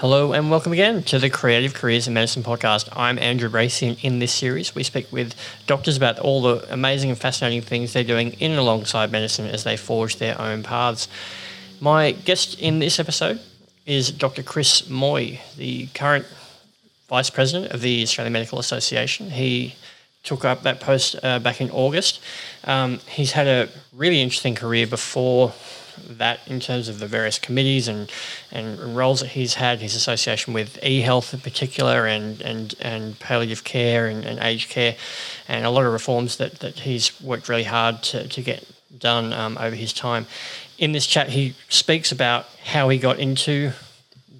Hello and welcome again to the Creative Careers in Medicine podcast. I'm Andrew Bracey, and in this series, we speak with doctors about all the amazing and fascinating things they're doing in and alongside medicine as they forge their own paths. My guest in this episode is Dr. Chris Moy, the current Vice President of the Australian Medical Association. He took up that post uh, back in August. Um, he's had a really interesting career before that in terms of the various committees and, and roles that he's had, his association with e-health in particular and, and, and palliative care and, and aged care and a lot of reforms that, that he's worked really hard to, to get done um, over his time. In this chat, he speaks about how he got into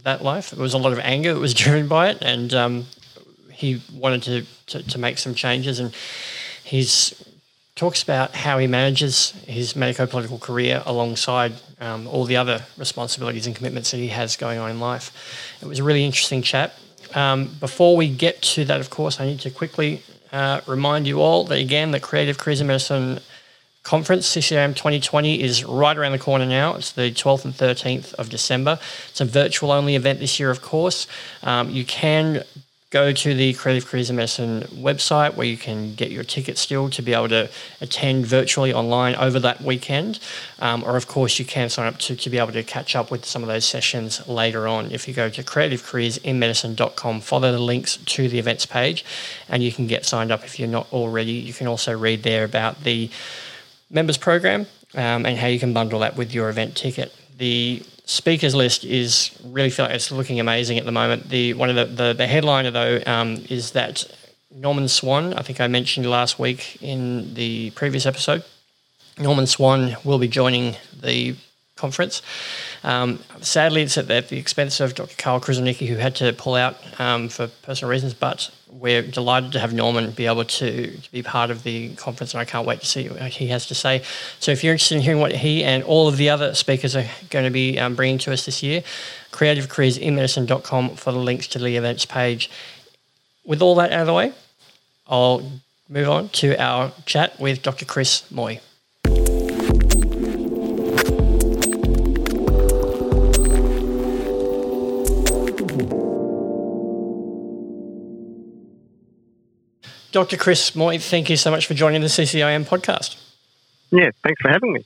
that life. It was a lot of anger that was driven by it and um, he wanted to, to, to make some changes and he's talks about how he manages his medico-political career alongside um, all the other responsibilities and commitments that he has going on in life. It was a really interesting chat. Um, before we get to that, of course, I need to quickly uh, remind you all that again, the Creative in Medicine Conference, CCIM 2020, is right around the corner now. It's the 12th and 13th of December. It's a virtual only event this year, of course. Um, you can go to the Creative Careers in Medicine website where you can get your ticket still to be able to attend virtually online over that weekend. Um, or, of course, you can sign up to, to be able to catch up with some of those sessions later on. If you go to creativecareersinmedicine.com, follow the links to the events page, and you can get signed up if you're not already. You can also read there about the members program um, and how you can bundle that with your event ticket. The speakers list is really feel like it's looking amazing at the moment. The one of the the, the headliner though um, is that Norman Swan. I think I mentioned last week in the previous episode. Norman Swan will be joining the conference. Um, sadly, it's at the, at the, expense of Dr. Carl Kruszelnicki, who had to pull out um, for personal reasons, but we're delighted to have Norman be able to, to, be part of the conference, and I can't wait to see what he has to say. So, if you're interested in hearing what he and all of the other speakers are going to be um, bringing to us this year, creativecareersinmedicine.com for the links to the events page. With all that out of the way, I'll move on to our chat with Dr. Chris Moy. Dr. Chris Moy, thank you so much for joining the CCIM podcast. Yeah, thanks for having me.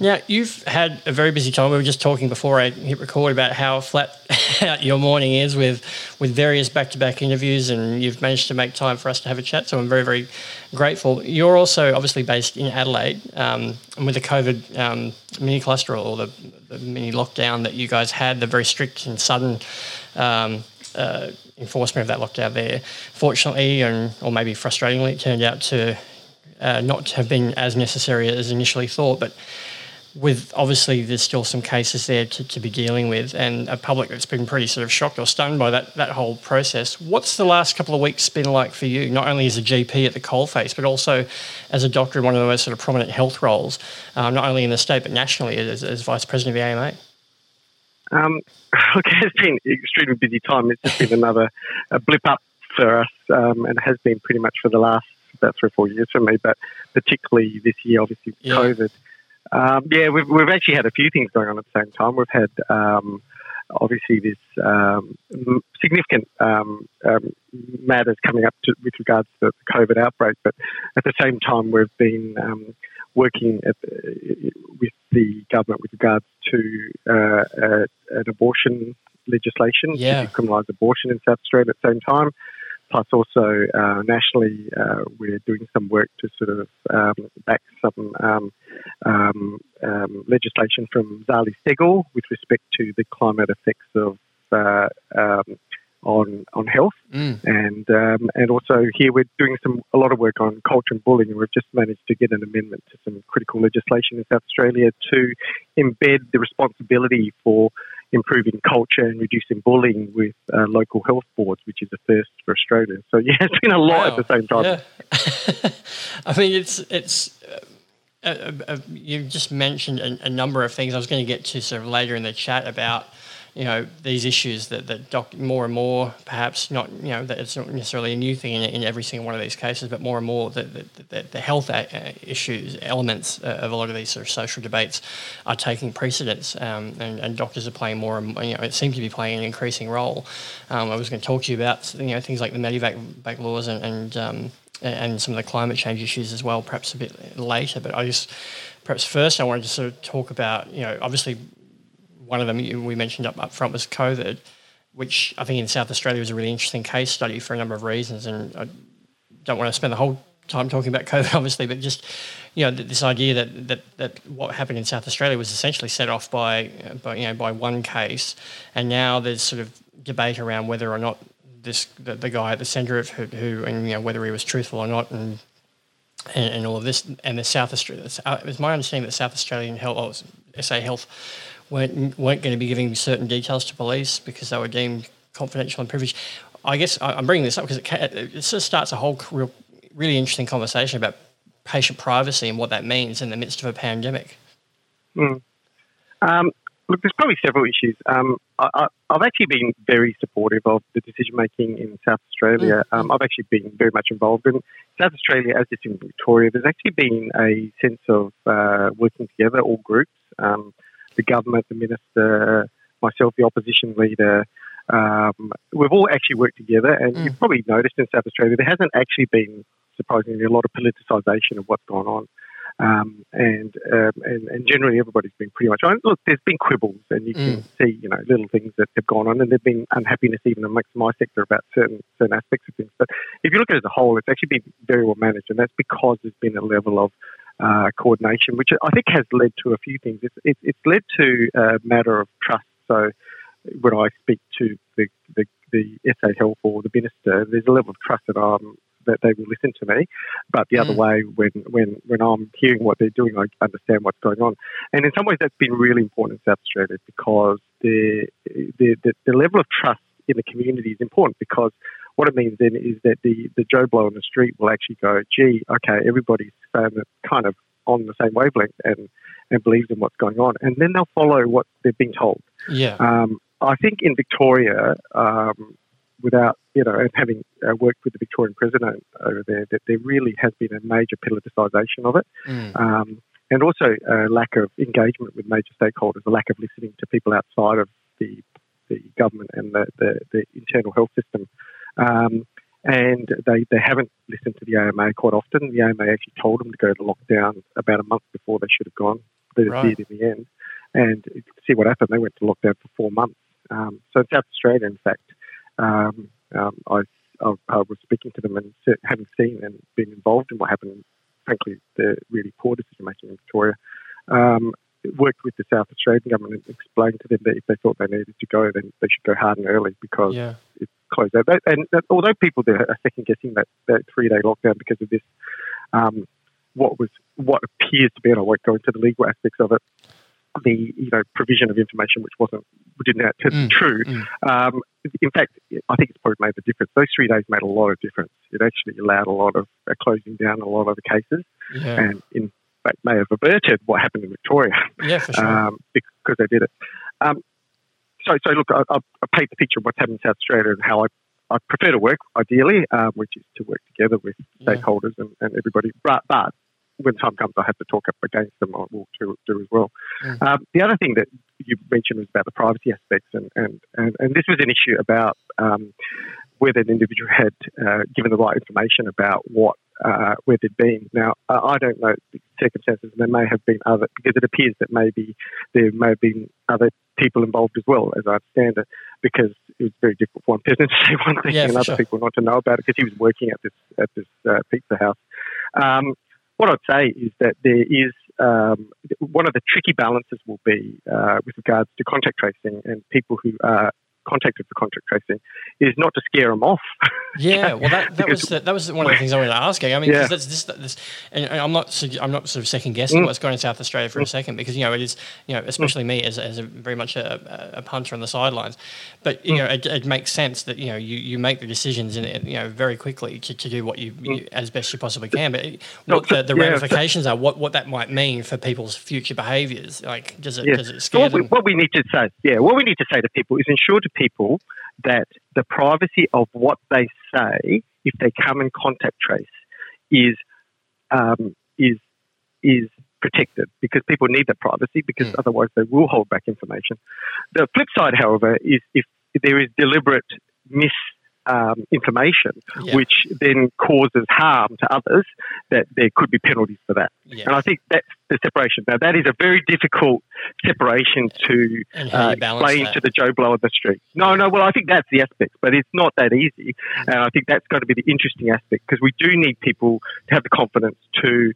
Now, you've had a very busy time. We were just talking before I hit record about how flat out your morning is with, with various back to back interviews, and you've managed to make time for us to have a chat. So I'm very, very grateful. You're also obviously based in Adelaide, um, and with the COVID um, mini cluster or the, the, mini lockdown that you guys had, the very strict and sudden um, uh, enforcement of that lockdown there. Fortunately, and or maybe frustratingly, it turned out to uh, not have been as necessary as initially thought. But with obviously there's still some cases there to, to be dealing with, and a public that's been pretty sort of shocked or stunned by that that whole process. What's the last couple of weeks been like for you? Not only as a GP at the coalface, but also as a doctor in one of the most sort of prominent health roles, um, not only in the state but nationally as, as vice president of the AMA. Um, look, it's been an extremely busy time. It's just been another blip up for us, um, and has been pretty much for the last about three or four years for me, but particularly this year, obviously, yeah. COVID. Um, yeah, we've, we've actually had a few things going on at the same time. We've had um, obviously this um, significant um, um, matters coming up to, with regards to the COVID outbreak, but at the same time, we've been um, working at, with the government with regards to uh, uh, an abortion legislation yeah. to decriminalise abortion in South Australia at the same time. Plus, also uh, nationally, uh, we're doing some work to sort of um, back some um, um, um legislation from Zali Steggall with respect to the climate effects of uh, um, on on health, mm. and um, and also here we're doing some a lot of work on culture and bullying, and we've just managed to get an amendment to some critical legislation in South Australia to embed the responsibility for improving culture and reducing bullying with uh, local health boards, which is a first for Australia. So yeah, it's been a lot wow. at the same time. Yeah. I think it's it's. Uh, uh, uh, you just mentioned a, a number of things I was going to get to sort of later in the chat about you know these issues that that doc, more and more perhaps not you know that it's not necessarily a new thing in, in every single one of these cases, but more and more that the, the, the, health issues elements of a lot of these sort of social debates are taking precedence, um, and, and, doctors are playing more. and You know, it seems to be playing an increasing role. Um, I was going to talk to you about you know things like the Medevac laws and, and um, and some of the climate change issues as well, perhaps a bit later. But I just, perhaps first, I wanted to sort of talk about, you know, obviously one of them we mentioned up, up front was COVID, which I think in South Australia was a really interesting case study for a number of reasons. And I don't want to spend the whole time talking about COVID, obviously, but just you know this idea that that, that what happened in South Australia was essentially set off by, by you know by one case, and now there's sort of debate around whether or not this the, the guy at the centre of who, who, and you know whether he was truthful or not, and and, and all of this, and the South Australia. Uh, it was my understanding that South Australian Health, oh, SA Health, weren't weren't going to be giving certain details to police because they were deemed confidential and privileged. I guess I'm bringing this up because it, it sort of starts a whole real, really interesting conversation about patient privacy and what that means in the midst of a pandemic. Mm. Um, look, there's probably several issues. Um, I, have actually been very supportive of the decision making in South Australia. Mm. Um, I've actually been very much involved in South Australia, as it's in Victoria. There's actually been a sense of uh, working together, all groups. Um, the government, the minister, myself, the opposition leader. Um, we've all actually worked together, and mm. you've probably noticed in South Australia there hasn't actually been, surprisingly, a lot of politicisation of what's gone on. Um, and, um, and and generally everybody's been pretty much on. Look, there's been quibbles, and you can mm. see you know little things that have gone on, and there's been unhappiness even amongst my sector about certain certain aspects of things. But if you look at it as a whole, it's actually been very well managed, and that's because there's been a level of uh, coordination, which I think has led to a few things. It's, it's, it's led to a matter of trust. So when I speak to the, the, the SA Health or the minister, there's a level of trust that I'm that they will listen to me. But the mm. other way, when, when, when I'm hearing what they're doing, I understand what's going on. And in some ways, that's been really important in South Australia because the, the, the, the level of trust in the community is important because what it means then is that the, the Joe Blow on the street will actually go, gee, okay, everybody's kind of on the same wavelength and, and believes in what's going on. And then they'll follow what they've been told. Yeah. Um, I think in Victoria, um, without, you know, having uh, worked with the Victorian president over there, that there really has been a major politicisation of it. Mm. Um, and also a lack of engagement with major stakeholders, a lack of listening to people outside of the, the government and the, the, the internal health system. Um, and they, they haven't listened to the AMA quite often. The AMA actually told them to go to lockdown about a month before they should have gone. They right. did in the end. And see what happened, they went to lockdown for four months. Um, so South Australia, in fact, um, um, I, I, I, was speaking to them and having seen and been involved in what happened, frankly, the really poor decision making in Victoria. Um, worked with the South Australian government and explained to them that if they thought they needed to go, then they should go hard and early because yeah. it's closed out. And although people are second guessing that, that three day lockdown because of this, um, what was what appears to be, and I won't go into the legal aspects of it, the you know provision of information which wasn't didn't turn mm, true. Mm. Um, in fact, I think it's probably made the difference. Those three days made a lot of difference. It actually allowed a lot of uh, closing down a lot of the cases, yeah. and in fact may have averted what happened in Victoria. Yeah, for sure. Um, because they did it. Um, so, so look, I, I, paint the picture of what's happened in South Australia and how I, I prefer to work ideally, um, which is to work together with stakeholders and, and everybody. But, but when time comes, I have to talk up against them. I will do, do as well. Mm. Um, the other thing that you mentioned was about the privacy aspects, and and, and, and this was an issue about um, whether an individual had uh, given the right information about what uh, where they'd been. Now, I don't know the circumstances, and there may have been other, because it appears that maybe there may have been other people involved as well, as I understand it, because it was very difficult for one person to say one thing yeah, and other sure. people not to know about it, because he was working at this at this uh, pizza house. Um, what I'd say is that there is um, one of the tricky balances will be uh, with regards to contact tracing and people who are contacted for contact tracing is not to scare them off. Yeah, well, that, that was the, that was one of the things I wanted to ask. I mean, yeah. that's this, this, and I'm not I'm not sort of second guessing mm. what's going on in South Australia for mm. a second because you know it is you know especially mm. me as, as a very much a, a punter on the sidelines, but you mm. know it, it, makes sense that you know you, you make the decisions in it you know very quickly to, to do what you, you mm. as best you possibly can. But what the, the yeah. ramifications are, what what that might mean for people's future behaviours, like does it yeah. does it scare so what them? We, what we need to say, yeah, what we need to say to people is ensure to people that the privacy of what they say if they come in contact trace is um, is is protected because people need that privacy because mm. otherwise they will hold back information. The flip side, however, is if there is deliberate mis um, information, yeah. which then causes harm to others, that there could be penalties for that. Yeah. And I think that's the separation. Now, that is a very difficult separation to uh, explain that? to the Joe Blow on the street. No, no, well, I think that's the aspect, but it's not that easy. And I think that's going to be the interesting aspect because we do need people to have the confidence to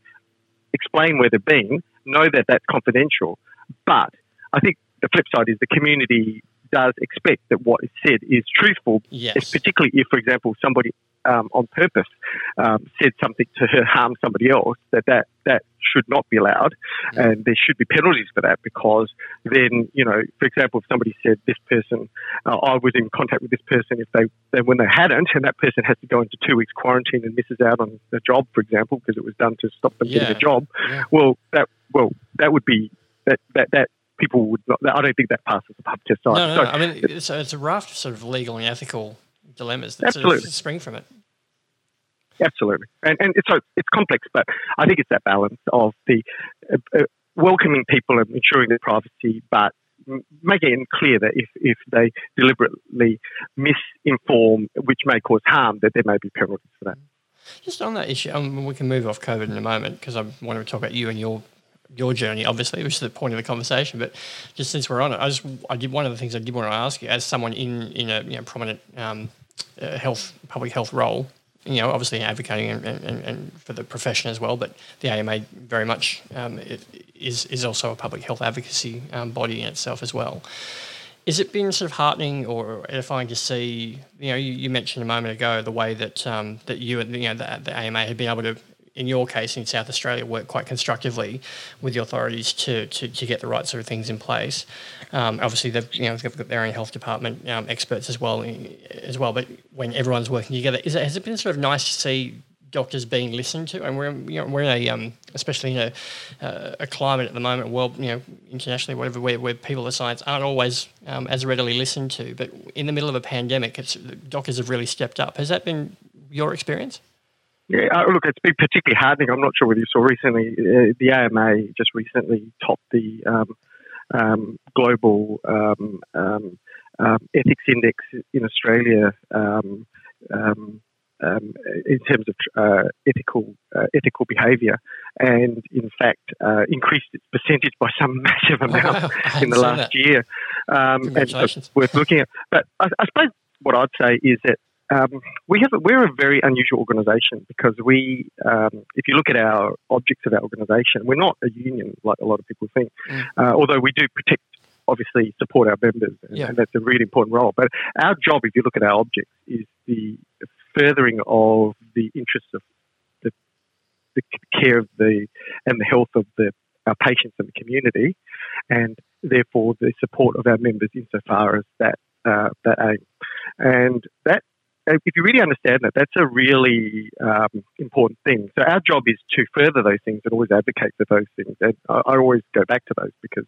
explain where they've been, know that that's confidential. But I think the flip side is the community does expect that what is said is truthful, yes. particularly if, for example, somebody um, on purpose um, said something to harm somebody else, that, that that should not be allowed, and there should be penalties for that because then, you know, for example, if somebody said this person, uh, I was in contact with this person, if they then when they hadn't, and that person has to go into two weeks quarantine and misses out on a job, for example, because it was done to stop them yeah. getting a job, yeah. well, that well that would be that that that people would not. I don't think that passes the pub test. No, no, no. I mean, it's a, it's a raft of sort of legal and ethical dilemmas that absolutely. Sort of spring from it. Absolutely, and and it's so it's complex, but I think it's that balance of the uh, uh, welcoming people and ensuring their privacy, but making it clear that if, if they deliberately misinform, which may cause harm, that there may be penalties for that. Just on that issue, um, we can move off COVID in a moment because I want to talk about you and your your journey, obviously, which is the point of the conversation. But just since we're on it, I just I did one of the things I did want to ask you, as someone in in a you know, prominent um, uh, health public health role, you know, obviously advocating and, and, and, for the profession as well. But the AMA very much um, is is also a public health advocacy um, body in itself as well. Is it been sort of heartening or edifying to see? You know, you, you mentioned a moment ago the way that um, that you and you know the, the AMA had been able to in your case in South Australia, work quite constructively with the authorities to, to, to get the right sort of things in place. Um, obviously, they've, you know, they've got their own health department um, experts as well, as well. But when everyone's working together, it, has it been sort of nice to see doctors being listened to? And we're, you know, we're in a, um, especially in a, uh, a climate at the moment, well, you know, internationally, whatever, where, where people of science aren't always um, as readily listened to. But in the middle of a pandemic, doctors have really stepped up. Has that been your experience? Yeah, uh, look, it's been particularly hardening. I'm not sure whether you saw recently, uh, the AMA just recently topped the um, um, global um, um, um ethics index in Australia um, in terms of uh, ethical uh, ethical behaviour, and in fact uh, increased its percentage by some massive amount in the last that. year. and so worth looking at. But I, I suppose what I'd say is that um, we have a, we're a very unusual organisation because we, um, if you look at our objects of our organisation, we're not a union like a lot of people think. Mm. Uh, although we do protect, obviously, support our members, and, yeah. and, that's a really important role. But our job, if you look at our objects, is the furthering of the interests of the, the care of the and the health of the our patients and the community, and therefore the support of our members insofar as that uh, that aim. And that if you really understand that, that's a really um, important thing. So our job is to further those things and always advocate for those things. And I, I always go back to those because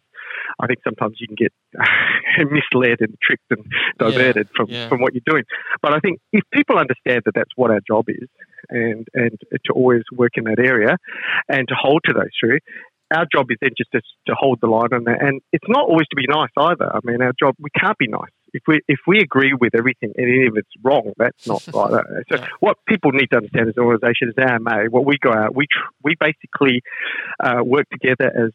I think sometimes you can get misled and tricked and diverted yeah, from, yeah. from what you're doing. But I think if people understand that that's what our job is and, and to always work in that area and to hold to those through, our job is then just to, to hold the line on that. And it's not always to be nice either. I mean, our job, we can't be nice if we if we agree with everything and if it's wrong, that's not right. So yeah. what people need to understand as an organisation is AMA. What we go out, we tr- we basically uh, work together as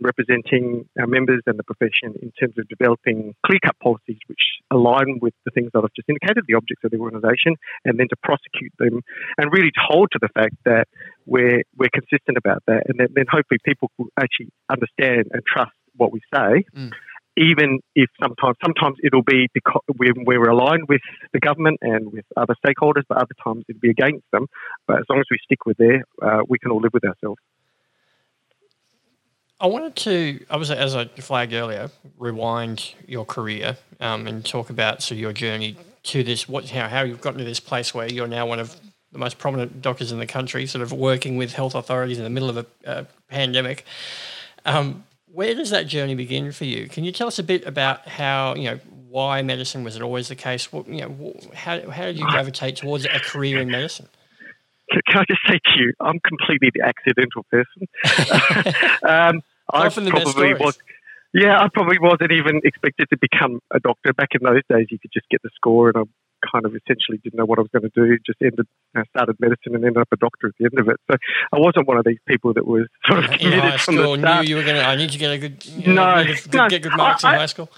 representing our members and the profession in terms of developing clear cut policies which align with the things that I've just indicated, the objects of the organisation, and then to prosecute them and really to hold to the fact that we're we're consistent about that, and then, then hopefully people will actually understand and trust what we say. Mm even if sometimes sometimes it'll be because we're, we're aligned with the government and with other stakeholders, but other times it'll be against them. But as long as we stick with there, uh, we can all live with ourselves. I wanted to, obviously, as I flagged earlier, rewind your career um, and talk about so your journey to this, what how, how you've gotten to this place where you're now one of the most prominent doctors in the country, sort of working with health authorities in the middle of a pandemic. Um, where does that journey begin for you? Can you tell us a bit about how you know why medicine was it always the case? What, you know, how how did you gravitate towards a career in medicine? Can I just say to you, I'm completely the accidental person. um, I probably was. Yeah, I probably wasn't even expected to become a doctor. Back in those days, you could just get the score, and I kind of essentially didn't know what I was going to do. Just ended, uh, started medicine, and ended up a doctor at the end of it. So I wasn't one of these people that was sort of committed in high from the start. Knew you were going to. I need to get a good. You know, no, good, no, get good marks I, in high school.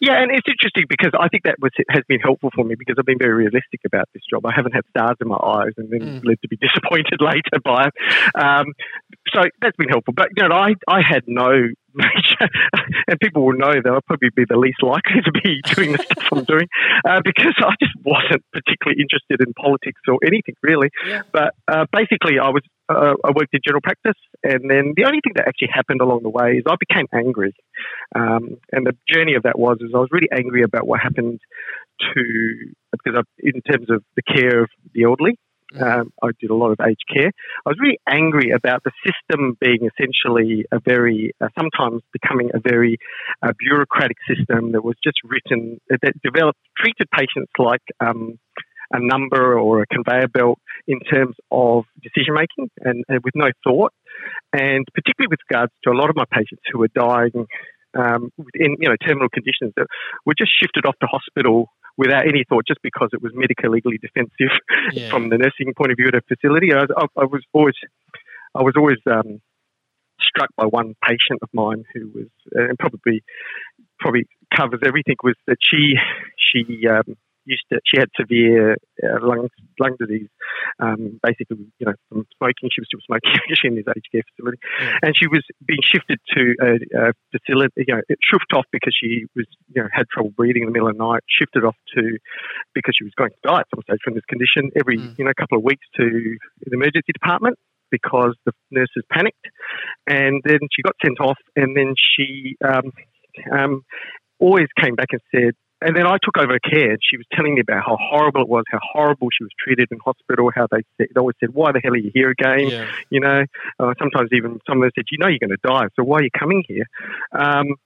Yeah, and it's interesting because I think that was has been helpful for me because I've been very realistic about this job. I haven't had stars in my eyes and then mm. led to be disappointed later by it. Um, so that's been helpful. But you know, I I had no and people will know that I'll probably be the least likely to be doing the stuff I'm doing uh, because I just wasn't particularly interested in politics or anything really. Yeah. But uh, basically, I was uh, I worked in general practice, and then the only thing that actually happened along the way is I became angry, um, and the journey of that was is I was really angry about what happened to because I, in terms of the care of the elderly. Um, I did a lot of aged care. I was really angry about the system being essentially a very, uh, sometimes becoming a very uh, bureaucratic system that was just written, that developed, treated patients like um, a number or a conveyor belt in terms of decision making and, and, with no thought. And particularly with regards to a lot of my patients who were dying um, in you know terminal conditions that were just shifted off to hospital without any thought, just because it was medically legally defensive yeah. from the nursing point of view at a facility. I, I, I was always I was always um, struck by one patient of mine who was and probably probably covers everything was that she she um, used to, she had severe uh, lung lung disease, um, basically, you know, from smoking. She was still smoking in this aged care facility, yeah. and she was being shifted to a, a facility, you know, shifted off because she was, you know, had trouble breathing in the middle of the night. Shifted off to because she was going to die at some stage from this condition. Every, mm. you know, couple of weeks to the emergency department because the nurses panicked, and then she got sent off, and then she. Um, um, always came back and said, and then I took over care, and she was telling me about how horrible it was, how horrible she was treated in hospital, how they, said, they always said, "Why the hell are you here again?" Yeah. You know, uh, sometimes even some of them said, "You know, you're going to die, so why are you coming here?" Um,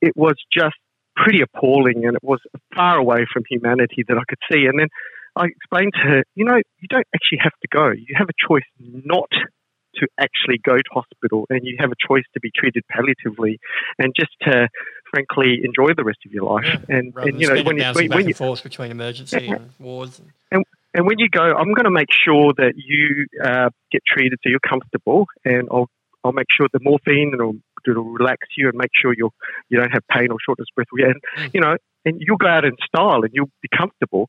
it was just pretty appalling, and it was far away from humanity that I could see. And then I explained to her, you know, you don't actually have to go. You have a choice not to actually go to hospital and you have a choice to be treated palliatively and just to frankly enjoy the rest of your life. Yeah, and, and you know when you when, when you forth between emergency and wards. And, and, and when you go, I'm going to make sure that you uh, get treated so you're comfortable, and I'll I'll make sure the morphine and it'll, it'll relax you and make sure you you don't have pain or shortness of breath. And mm. you know, and you'll go out in style and you'll be comfortable.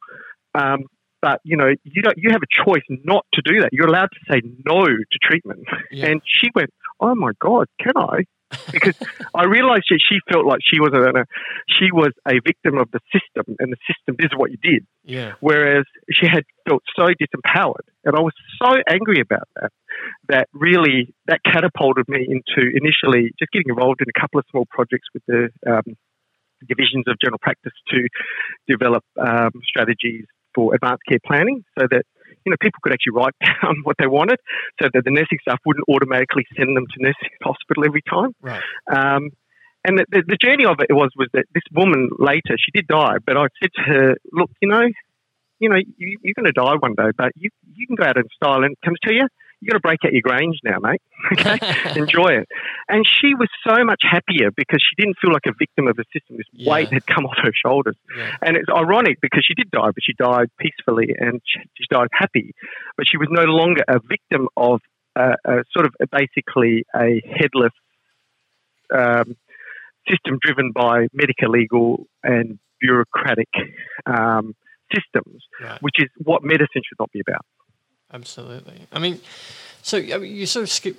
Um, but you know, you don't. You have a choice not to do that. You're allowed to say no to treatment. Yeah. And she went, "Oh my God, can I?" Because I realised that she felt like she was a she was a victim of the system, and the system is what you did. Yeah. Whereas she had felt so disempowered, and I was so angry about that that really that catapulted me into initially just getting involved in a couple of small projects with the um, divisions of general practice to develop um, strategies for advanced care planning so that you know people could actually write down what they wanted so that the nursing staff wouldn't automatically send them to nursing hospital every time. Right. Um, and the, the, the, journey of it was was that this woman later she did die, but I said to her, look, you know, you know, you, are going to die one day, but you you can go out in style. And comes to you, you got to break out your Grange now, mate. Okay, enjoy it. And she was so much happier because she didn't feel like a victim of the system. This yeah. weight had come off her shoulders, yeah. and it's ironic because she did die, but she died peacefully and she, she died happy. But she was no longer a victim of a, a sort of a, basically a headless um, system driven by medical, legal, and bureaucratic um, systems, right. which is what medicine should not be about. Absolutely. I mean, so I mean, you sort of skip.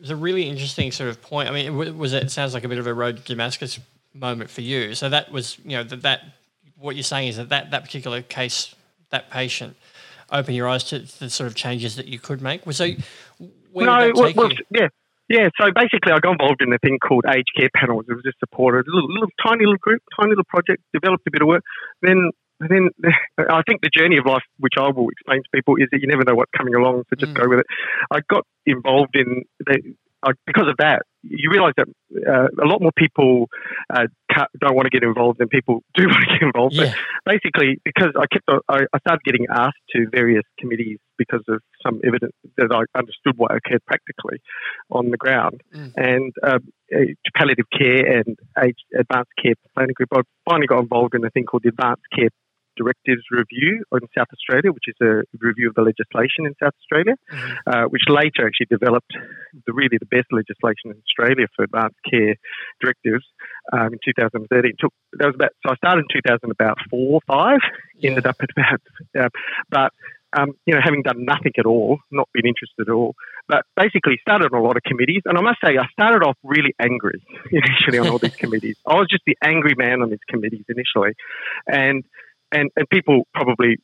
It's a really interesting sort of point. I mean, was it, it sounds like a bit of a road to Damascus moment for you. So that was, you know, that, that what you're saying is that that, that particular case, that patient, opened your eyes to the sort of changes that you could make. So where no, well, well, yeah. Yeah, so basically, I got involved in a thing called Age Care Panels. It was just supported, a little, little tiny little group, tiny little project, developed a bit of work. Then, then I think the journey of life, which I will explain to people, is that you never know what's coming along, so just mm. go with it. I got involved in the, uh, because of that, you realise that uh, a lot more people uh, don't want to get involved than people do want to get involved. Yeah. But basically, because I kept, I, I started getting asked to various committees because of some evidence that I understood what occurred practically on the ground, mm. and um, palliative care and age, advanced care planning group. I finally got involved in a thing called the Advanced Care Directives Review in South Australia, which is a review of the legislation in South Australia, mm-hmm. uh, which later actually developed the really the best legislation in Australia for advanced care directives um, in 2013. Took that was about so I started in 2000 about four or five, yeah. ended up at about, uh, but. Um, you know, having done nothing at all, not been interested at all, but basically started on a lot of committees. And I must say, I started off really angry initially on all these committees. I was just the angry man on these committees initially, and and, and people probably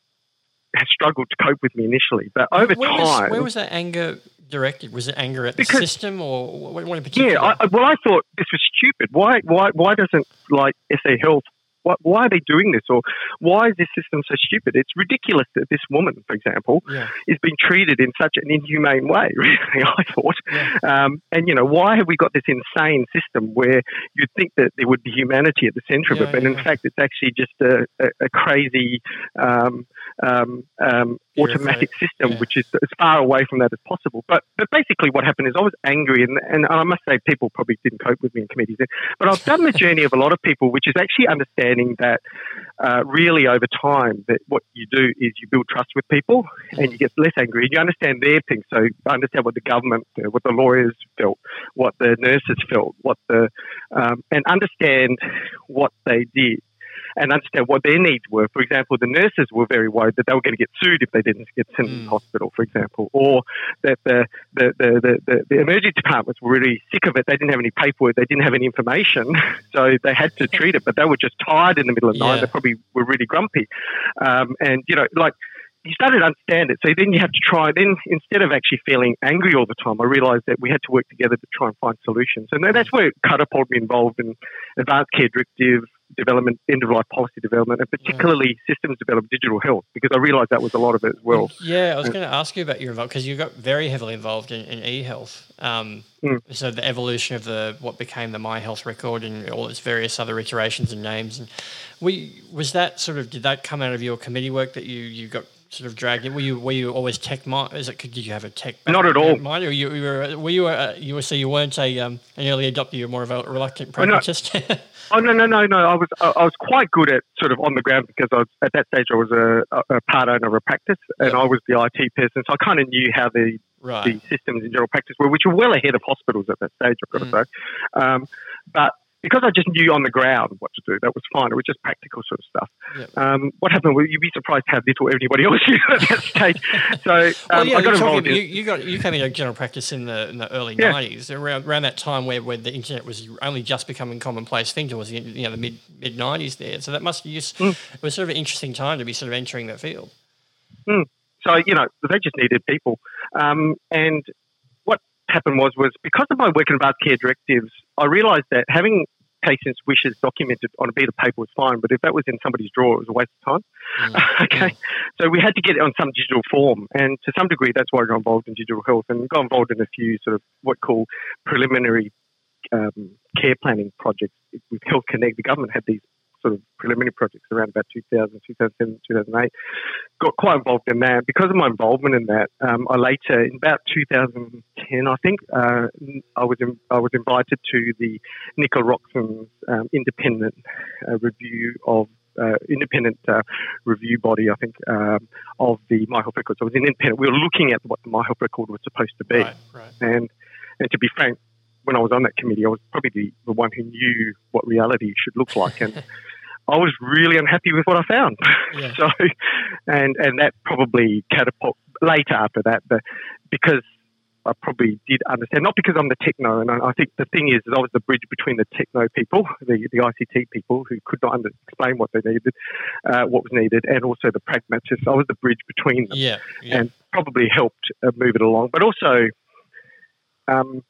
have struggled to cope with me initially. But over where time, was, where was that anger directed? Was it anger at because, the system or what in particular? Yeah, I, well, I thought this was stupid. Why, why, why doesn't like SA Health why, why, are they doing this? Or why is this system so stupid? It's ridiculous that this woman, for example, yeah. is being treated in such an inhumane way, really, I thought. Yeah. Um, and, you know, why have we got this insane system where you'd think that there would be humanity at the centre yeah, of it, but in fact, it's actually just a, a, a crazy um, um, automatic system, which is as far away from that as possible. But, but basically, what happened is I was angry, and, and I must say, people probably didn't cope with me in committees. But I've done the journey of a lot of people, which is actually understanding that uh, really over time that what you do is you build trust with people and you get less angry and you understand their things. So understand what the government, what the lawyers felt, what the nurses felt, what the um, and understand what they did and understand what their needs were. For example, the nurses were very worried that they were going to get sued if they didn't get sent mm. to hospital, for example, or that the the, the, the, the, emergency departments were really sick of it. They didn't have any paperwork, they didn't have any information, so they had to treat it, but they were just tired in the middle of the yeah. night. They probably were really grumpy. Um, and, you know, like, you started to understand it. So then you have to try. Then instead of actually feeling angry all the time, I realised that we had to work together to try and find solutions. And that's where catapulted me involved in advanced care directive development, end of life policy development, and particularly yeah. systems development, digital health, because I realised that was a lot of it as well. Yeah, I was going to ask you about your involvement because you got very heavily involved in, in e-health. Um, mm. So the evolution of the what became the My Health record and all its various other iterations and names. And we was that sort of did that come out of your committee work that you you got sort of dragged in? Were you were you always tech mind? Is it? Did you have a tech? Not at all. Mind, or you, you were were you a, you were so you weren't a um, an early adopter. You were more of a reluctant pragmatist. Oh, no. oh no no no no! I was I was quite good at sort of on the ground because I was at that stage I was a, a part owner of a practice and yep. I was the IT person, so I kind of knew how the right. the systems in general practice were, which were well ahead of hospitals at that stage. I've got mm. to say, um, but because I just knew on the ground what to do, that was fine. It was just practical sort of stuff. Yep. Um, what happened? Well, you'd be surprised how little everybody else knew at that stage. So um, well, yeah, I got involved. You, you, got you came into general practice in the in the early nineties, yeah. around around that time where, where the internet was only just becoming commonplace thing towards the you know the mid mid nineties there. So that must be just mm. it was sort of an interesting time to be sort of entering that field. Mm. So you know they just needed people, um, and what happened was was because of my work in advanced care directives, I realised that having patients' wishes documented on a bit of paper was fine, but if that was in somebody's drawer, it was a waste of time. Mm. okay, mm. so we had to get it on some digital form, and to some degree, that's why I got involved in digital health and got involved in a few sort of what call preliminary um, care planning projects with Health Connect. The government had these sort of preliminary projects around about 2000, 2007, 2008. Got quite involved in that. Because of my involvement in that, um, I later, in about 2010, I think, uh, I was in, I was invited to the Nicola Roxon's um, independent uh, review of uh, independent uh, review body, I think, um, of the My Health Record. So it was an independent. We were looking at what the My Health Record was supposed to be, right, right. and and to be frank, when I was on that committee, I was probably the, the one who knew what reality should look like, and I was really unhappy with what I found. Yeah. so, and and that probably catapult later after that, but because I probably did understand, not because I'm the techno, and I, I think the thing is, is I was the bridge between the techno people, the, the ICT people who could not under, explain what they needed, uh, what was needed, and also the pragmatists. I was the bridge between them, yeah, yeah. and probably helped uh, move it along. But also, um,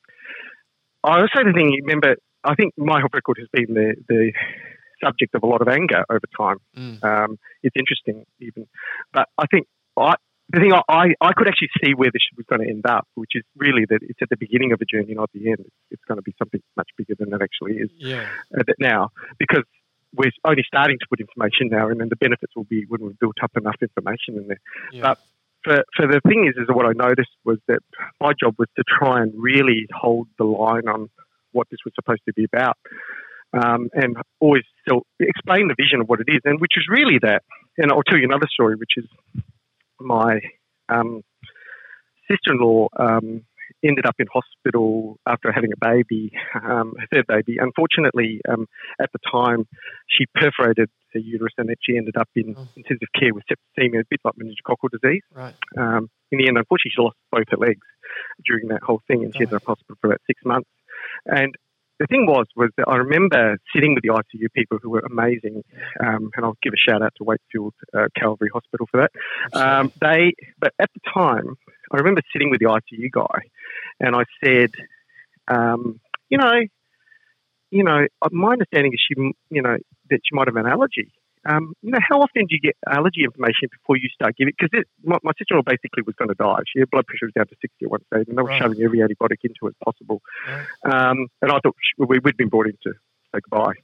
I also the thing. Remember, I think my health record has been the the subject of a lot of anger over time. Mm. Um, it's interesting, even, but I think I, the thing I, I could actually see where this was going to end up, which is really that it's at the beginning of a journey, not the end. It's, it's going to be something much bigger than it actually is yeah. uh, now, because we're only starting to put information now, and then the benefits will be when we've built up enough information in there. yeah. But for, for the thing is, is what I noticed was that my job was to try and really hold the line on what this was supposed to be about, um, and always still explain the vision of what it is, and which is really that. And I'll tell you another story, which is my um, sister-in-law um, ended up in hospital after having a baby, um, her third baby. Unfortunately, um, at the time, she perforated her uterus and then she ended up in Oh. intensive care with septicemia, a bit like meningococcal disease. right. Um, in the end, unfortunately, she lost both her legs during that whole thing, and she ended up in hospital for about six months. And the thing was, was that I remember sitting with the ICU people who were amazing, um, and I'll give a shout out to Wakefield uh, Calvary Hospital for that. Um, they, but at the time, I remember sitting with the ICU guy, and I said, um, you know, you know, uh, my understanding is she, you know, that she might have an allergy. Um, you know, how often do you get allergy information before you start giving? Because my, my sister-in-law basically was going to die. She her blood pressure was down to sixty at one stage, and they were Right. shoving every antibiotic into it possible. Right. Um, and I thought sh- we, we'd been brought in to say goodbye,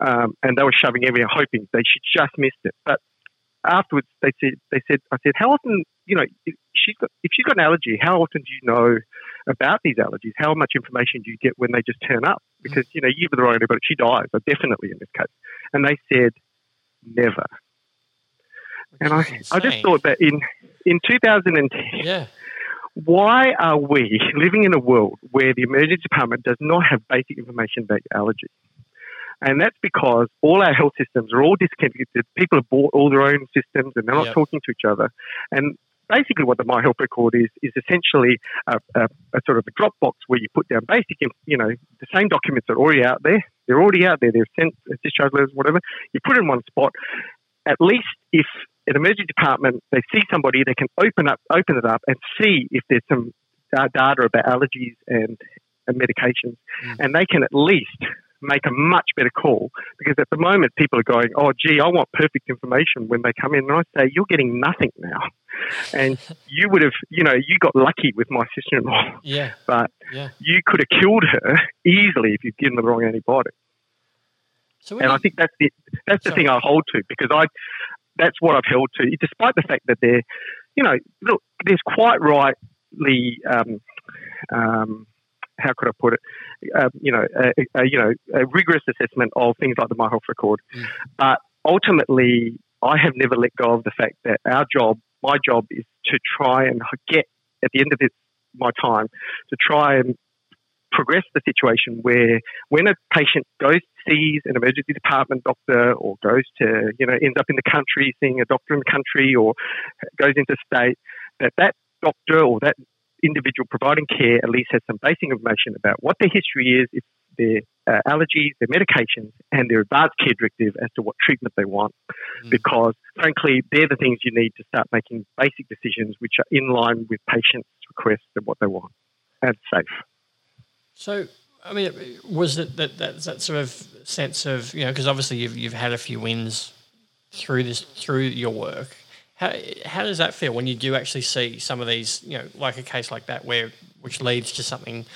um, and they were shoving every, hoping they she just missed it. But afterwards, they said, they said, I said, how often, you know, if she's got, if she's got an allergy, how often do you know about these allergies? How much information do you get when they just turn up? Because you know, you her the wrong antibiotic, she dies. So definitely in this case, and they said never. Which And I, is I just thought that in in 2010, Yeah. why are we living in a world where the emergency department does not have basic information about allergy? And that's because all our health systems are all disconnected. People have bought all their own systems and they're not Yep. talking to each other. And basically, what the My Health Record is is essentially a, a, a sort of a Dropbox where you put down basic, you know, the same documents that are already out there. They're already out there. They're sent, uh, discharge letters, whatever. You put it in one spot. At least if an emergency department they see somebody, they can open up, open it up, and see if there's some uh, data about allergies and, and medications, Mm. and they can at least make a much better call because at the moment people are going, oh, gee, I want perfect information when they come in, and I say you're getting nothing now, and you would have, you know, you got lucky with my sister-in-law, Yeah. but Yeah. you could have killed her easily if you'd given the wrong antibiotic. So And you- I think that's the that's the Sorry. thing I hold to because I that's what I've held to, despite the fact that they're, you know, look, there's quite rightly, um, um, how could I put it, um, you know, a, a, you know, a rigorous assessment of things like the My Health Record, Mm. but ultimately, I have never let go of the fact that our job, my job, is to try and get at the end of this my time to try and progress the situation where when a patient goes sees an emergency department doctor or goes to you know ends up in the country seeing a doctor in the country or goes into state that that doctor or that individual providing care at least has some basic information about what their history is if their uh, allergies their medications and their advanced care directive as to what treatment they want Mm. because frankly they're the things you need to start making basic decisions which are in line with patients requests and what they want and safe So, I mean, was it that that, that sort of sense of you know because obviously you've you've had a few wins through this through your work. How how does that feel when you do actually see some of these you know like a case like that where which leads to something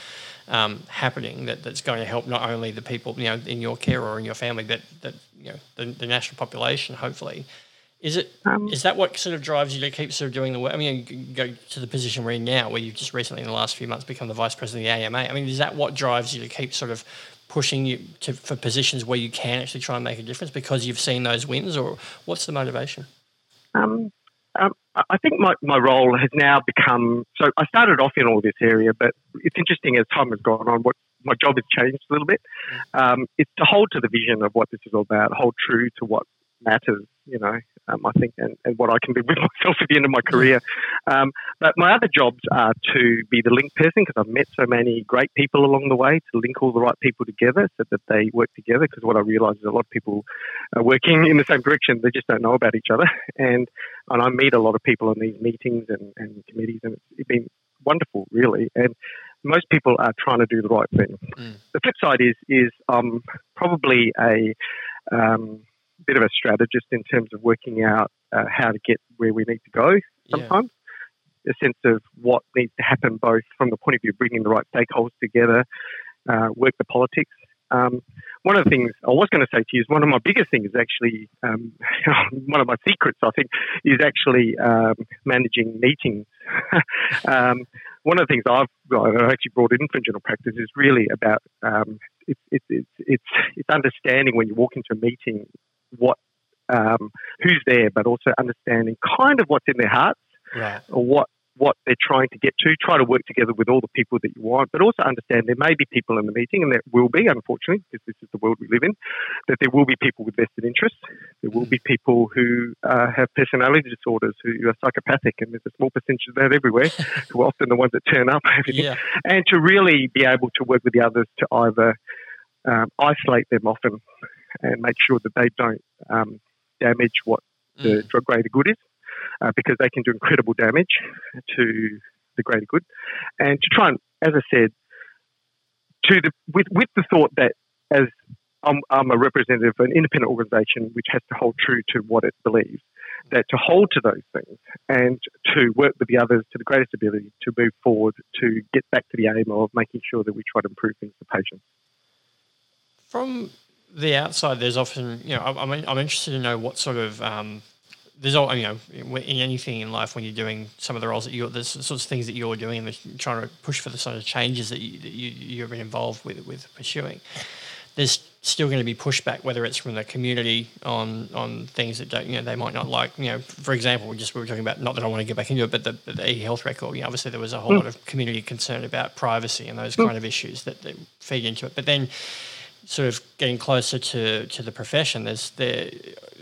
um, happening that, that's going to help not only the people you know in your care or in your family but that you know the, the national population hopefully. Is it Um, is that what sort of drives you to keep sort of doing the work? I mean, you go to the position we're in now, where you've just recently, in the last few months, become the vice president of the AMA. I mean, is that what drives you to keep sort of pushing you to for positions where you can actually try and make a difference because you've seen those wins, or what's the motivation? Um, um, I- think my, my role has now become so. I started off in all this area, but it's interesting as time has gone on. What my job has changed a little bit. Um, it's to hold to the vision of what this is all about, hold true to what matters, you know, um, I think, and, and, what I can be with myself at the end of my career. Um, but my other jobs are to be the link person because I've met so many great people along the way to link all the right people together so that they work together. Because what I realise is a lot of people are working in the same direction, they just don't know about each other. And, and I meet a lot of people in these meetings and, and committees, and it's been wonderful, really. And most people are trying to do the right thing. Mm. The flip side is is um, probably a um, bit of a strategist in terms of working out uh, how to get where we need to go. Sometimes. A sense of what needs to happen, both from the point of view of bringing the right stakeholders together, uh, work the politics. Um, one of the things I was going to say to you is one of my biggest things is actually um, one of my secrets. I think is actually um, managing meetings. Um, one of the things I've, I've, actually brought in from general practice is really about um, it's, it's, it's, it's, it's understanding when you walk into a meeting what um, who's there, but also understanding kind of what's in their hearts right. or what what they're trying to get to. Try to work together with all the people that you want, but also understand there may be people in the meeting, and there will be, unfortunately, because this is the world we live in, that there will be people with vested interests. There will be people who uh, have personality disorders, who are psychopathic, and there's a small percentage of that everywhere, who are often the ones that turn up. yeah. And to really be able to work with the others to either um, isolate them often and make sure that they don't um, damage what the mm. greater good is, uh, because they can do incredible damage to the greater good. And to try and, as I said, to the with with the thought that as I'm, I'm a representative of an independent organisation which has to hold true to what it believes, that to hold to those things and to work with the others to the greatest ability to move forward to get back to the aim of making sure that we try to improve things for patients. From the outside, there's often, you know, I'm, I'm interested to know what sort of, um, there's all, you know, in anything in life when you're doing some of the roles that you're, the sorts of things that you're doing and trying to push for the sort of changes that, you, that you, you've been involved with, with pursuing. There's still going to be pushback, whether it's from the community on on things that don't, you know, they might not like. You know, for example, we just we were talking about. Not that I want to get back into it, but the, the e-health record. You know, obviously there was a whole mm. lot of community concern about privacy and those mm. kind of issues that, that feed into it. But then sort of getting closer to, to the profession, there's there,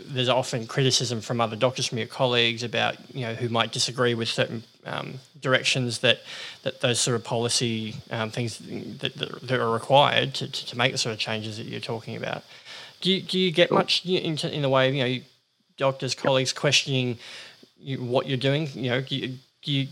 there's often criticism from other doctors, from your colleagues, about you know who might disagree with certain um, directions that that those sort of policy um, things that, that, that, are required to, to, to, make the sort of changes that you're talking about. Do you, do you get much in, in the way of you know doctors, colleagues questioning you, what you're doing? You know, do you, do you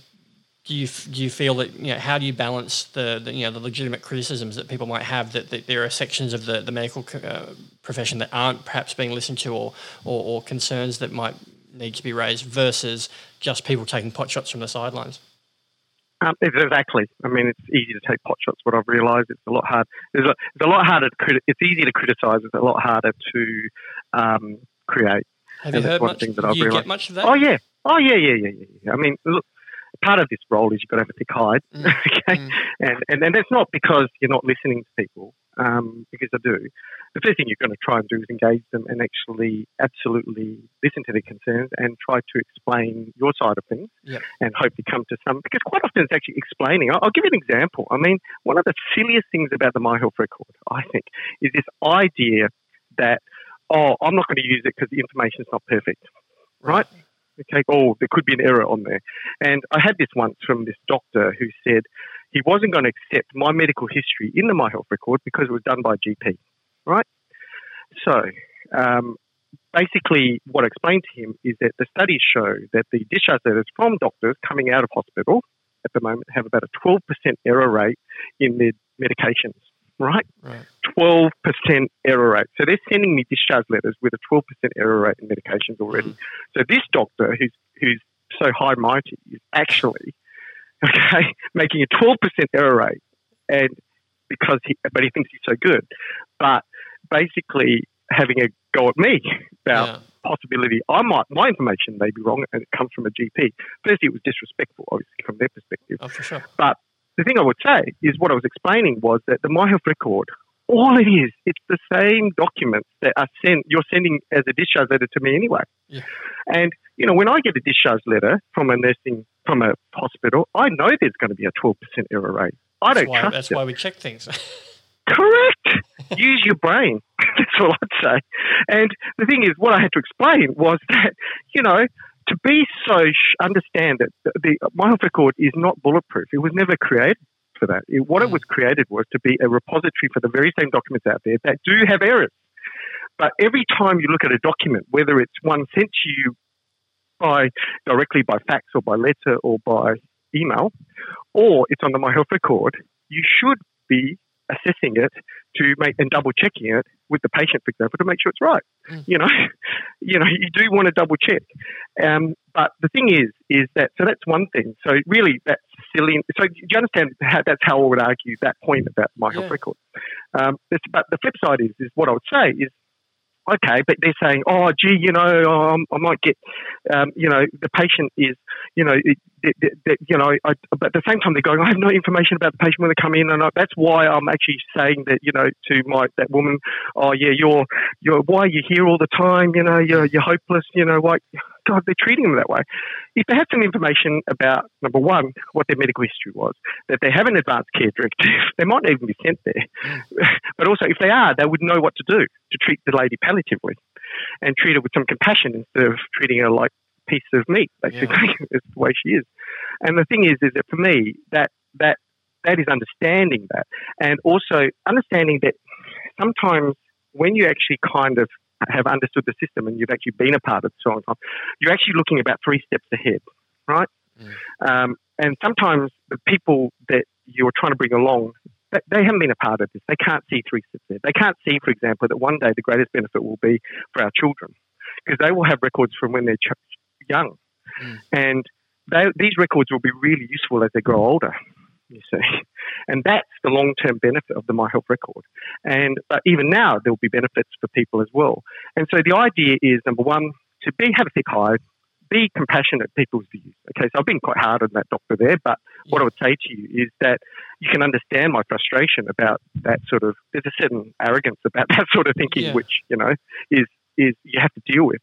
do you do you feel that you know how do you balance the, the you know the legitimate criticisms that people might have that, that there are sections of the the medical uh, profession that aren't perhaps being listened to or, or, or concerns that might need to be raised versus just people taking pot shots from the sidelines. Um, exactly. I mean, it's easy to take pot shots. What I've realised, it's a lot hard. It's a, it's a lot harder to criti- It's easy to criticise. It's a lot harder to um, create. Have and you heard much? Thing that I've you realised. get much of that? Oh yeah. Oh yeah, yeah, yeah, yeah. I mean, look, part of this role is you've got to have a thick hide, mm. okay? Mm. And, and and that's not because you're not listening to people, um, because I do. The first thing you're going to try and do is engage them and actually absolutely listen to their concerns and try to explain your side of things, yep. and hopefully come to some. Because quite often it's actually explaining. I'll, I'll give you an example. I mean, one of the silliest things about the My Health Record, I think, is this idea that oh, I'm not going to use it because the information is not perfect, right? right? Okay, oh, there could be an error on there. And I had this once from this doctor who said he wasn't going to accept my medical history in the My Health record because it was done by GP, right? So, um, basically, what I explained to him is that the studies show that the discharge letters from doctors coming out of hospital at the moment have about a 12% error rate in their medications right? right. 12% error rate. So they're sending me discharge letters with a 12% error rate in medications already. Mm. So this doctor, who's, who's so high mighty, is actually okay making a 12% error rate, and because he, but he thinks he's so good, but basically having a go at me about yeah. possibility. I might my information may be wrong, and it comes from a GP. Firstly, it was disrespectful, obviously from their perspective. Oh, for sure. But the thing I would say is what I was explaining was that the My Health record, all it is, it's the same documents that are sent, you're sending as a discharge letter to me anyway. Yeah. And, you know, when I get a discharge letter from a nursing, from a hospital, I know there's going to be a 12% error rate. I that's don't why, trust That's it. why we check things. Correct. Use your brain. That's all I'd say. And the thing is, what I had to explain was that, you know, to be so, sh- understand that the, the My Health Record is not bulletproof. It was never created for that. It, what it mm. was created was to be a repository for the very same documents out there that do have errors. But every time you look at a document, whether it's one sent to you by directly by fax or by letter or by email, or it's on the My Health Record, you should be assessing it to make and double checking it with the patient, for example, to make sure it's right. Mm. You know, you know, you do want to double check. Um, but the thing is, is that so that's one thing. So really, that's silly. So do you understand how that's how I would argue that point about my health record? Um, but the flip side is, is what I would say is okay, but they're saying, oh, gee, you know, um, I might get, um, you know, the patient is, you know, it, it, it, you know, I, but at the same time they're going, I have no information about the patient when they come in, and I, that's why I'm actually saying that, you know, to my that woman, oh yeah, you're, you're, why are you here all the time? You know, you're, you're hopeless. You know, why? God, they're treating them that way. If they had some information about number one, what their medical history was, that they have an advanced care directive, they might even be sent there. but also, if they are, they would know what to do to treat the lady palliatively and treat her with some compassion instead of treating her like a piece of meat. Basically, yeah. is the way she is. And the thing is, is that for me, that that that is understanding that, and also understanding that sometimes when you actually kind of have understood the system and you've actually been a part of it so long time, you're actually looking about three steps ahead, right? Mm. Um, and sometimes the people that you're trying to bring along, they haven't been a part of this. They can't see three steps ahead. They can't see, for example, that one day the greatest benefit will be for our children because they will have records from when they're ch- young. Mm. And they, these records will be really useful as they grow older you see. And that's the long term benefit of the My Health record. And but even now there will be benefits for people as well. And so the idea is number one, to be have a thick hide, be compassionate people's views. Okay, so I've been quite hard on that doctor there, but what I would say to you is that you can understand my frustration about that sort of there's a certain arrogance about that sort of thinking yeah. which, you know, is is you have to deal with.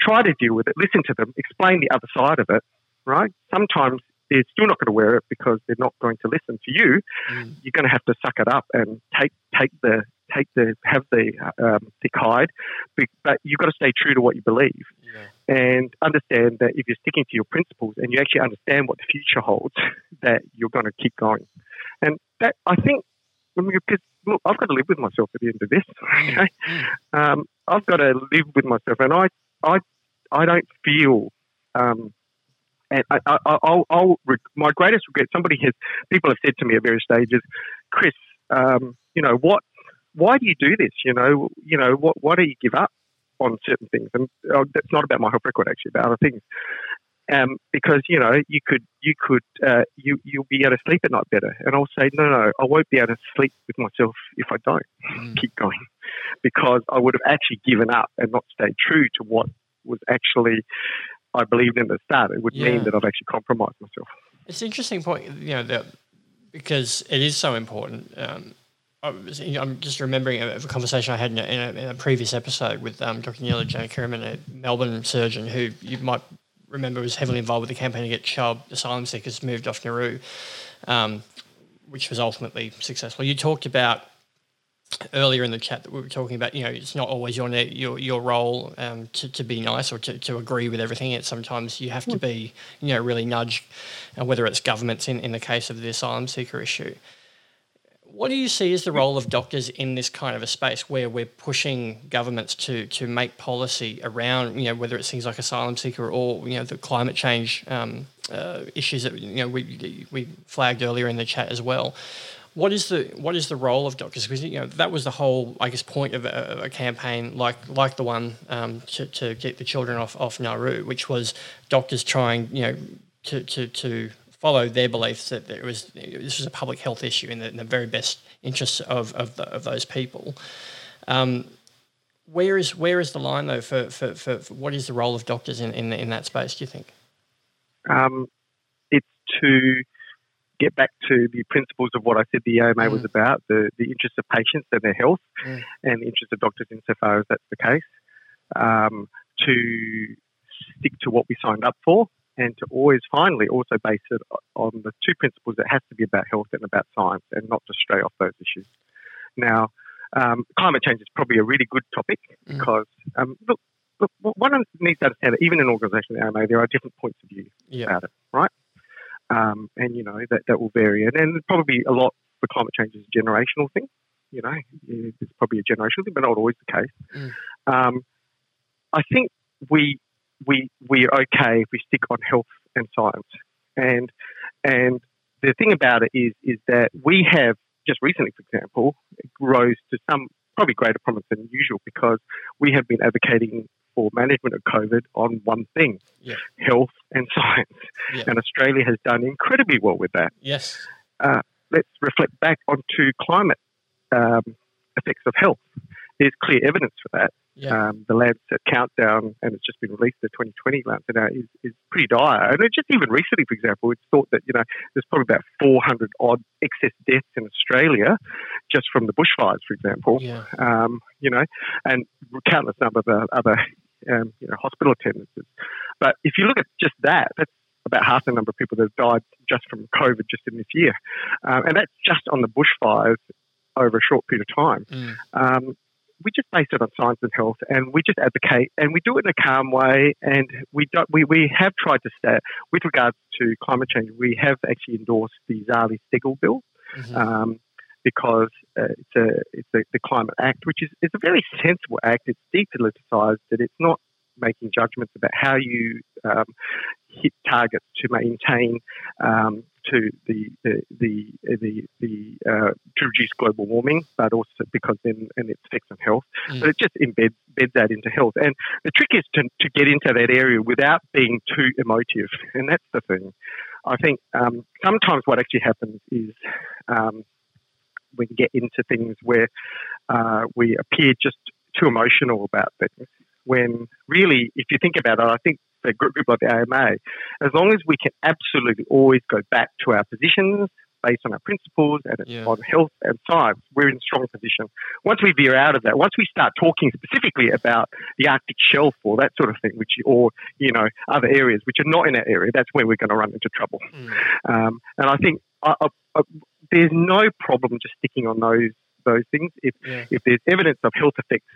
Try to deal with it, listen to them, explain the other side of it, right? Sometimes they're still not going to wear it because they're not going to listen to you. Mm. You're going to have to suck it up and take take the take the have the um, thick hide, but you've got to stay true to what you believe yeah. and understand that if you're sticking to your principles and you actually understand what the future holds, that you're going to keep going. And that I think because look, I've got to live with myself at the end of this. Mm, okay, mm. um, I've got to live with myself, and I I I don't feel um, and I, will I'll, my greatest regret. Somebody has, people have said to me at various stages, Chris, um, you know what? Why do you do this? You know, you know what? Why do you give up on certain things? And uh, that's not about my health record, actually, about other things. Um, because you know you could you could uh, you you'll be able to sleep at night better. And I'll say no no I won't be able to sleep with myself if I don't mm. keep going because I would have actually given up and not stayed true to what was actually I believed in at the start, it would yeah. mean that I've actually compromised myself. It's an interesting point, you know, that because it is so important. Um, I'm just remembering a, conversation I had in a, in a, in a previous episode with um, Dr. Neela Janakiramanan, a Melbourne surgeon who you might remember was heavily involved with the campaign to get child asylum seekers moved off Nauru, um, which was ultimately successful. You talked about earlier in the chat that we were talking about, you know, it's not always your your your role um, to, to be nice or to, to agree with everything. It's sometimes you have to be, you know, really nudge, uh, whether it's governments in, in the case of the asylum seeker issue. What do you see as the role of doctors in this kind of a space where we're pushing governments to to make policy around, you know, whether it's things like asylum seeker or you know the climate change um, uh, issues that you know we we flagged earlier in the chat as well what is the what is the role of doctors? Because you know that was the whole, I guess, point of a, a campaign like like the one um, to, to get the children off off Nauru, which was doctors trying, you know, to to, to follow their beliefs that there was this was a public health issue in the, in the very best interests of of, the, of those people. Um, where is where is the line though for, for, for, for, what is the role of doctors in, in, in that space? Do you think? Um, it's to get back to the principles of what I said the AMA mm. was about the, the interests of patients and their health, mm. and the interests of doctors insofar as that's the case, um, to stick to what we signed up for, and to always finally also base it on the two principles that has to be about health and about science, and not to stray off those issues. Now, um, climate change is probably a really good topic mm. because um, look, look, one needs to understand that even in an organisation like AMA, there are different points of view yeah. about it, right? Um, and you know that that will vary, and, and probably a lot for climate change is a generational thing. You know, it's probably a generational thing, but not always the case. Mm. Um, I think we we we are okay if we stick on health and science, and and the thing about it is is that we have just recently, for example, rose to some probably greater prominence than usual because we have been advocating for management of COVID on one thing yeah. health and science. Yeah. And Australia has done incredibly well with that. Yes. Uh, let's reflect back onto climate um, effects of health. There's clear evidence for that. Yeah. Um, the Lancet countdown, and it's just been released, the 2020 Lancet now, is, is pretty dire. And just even recently, for example, it's thought that, you know, there's probably about 400 odd excess deaths in Australia just from the bushfires, for example. Yeah. Um, you know, and countless number of other, um, you know, hospital attendances. But if you look at just that, that's about half the number of people that have died just from COVID just in this year. Um, and that's just on the bushfires over a short period of time. Mm. Um, we just base it on science and health, and we just advocate, and we do it in a calm way. And we don't, we, we have tried to stay with regards to climate change. We have actually endorsed the Zali-Steggall bill. Mm-hmm. Um, because uh, it's a it's a, the Climate Act, which is it's a very sensible act. It's depoliticised. That it's not making judgments about how you um, hit targets to maintain um, to the the the the, the uh, to reduce global warming, but also because then and its effects on health. Mm. But it just embeds embeds that into health. And the trick is to to get into that area without being too emotive, and that's the thing. I think um, sometimes what actually happens is um, we can get into things where uh, we appear just too emotional about things when really, if you think about it, I think a group like the AMA, as long as we can absolutely always go back to our positions based on our principles and yeah. on health and science, we're in a strong position. Once we veer out of that, once we start talking specifically about the Arctic shelf or that sort of thing, which or you know other areas which are not in that area, that's where we're going to run into trouble. Mm. Um, and I think I, I, I, there's no problem just sticking on those those things if yeah. if there's evidence of health effects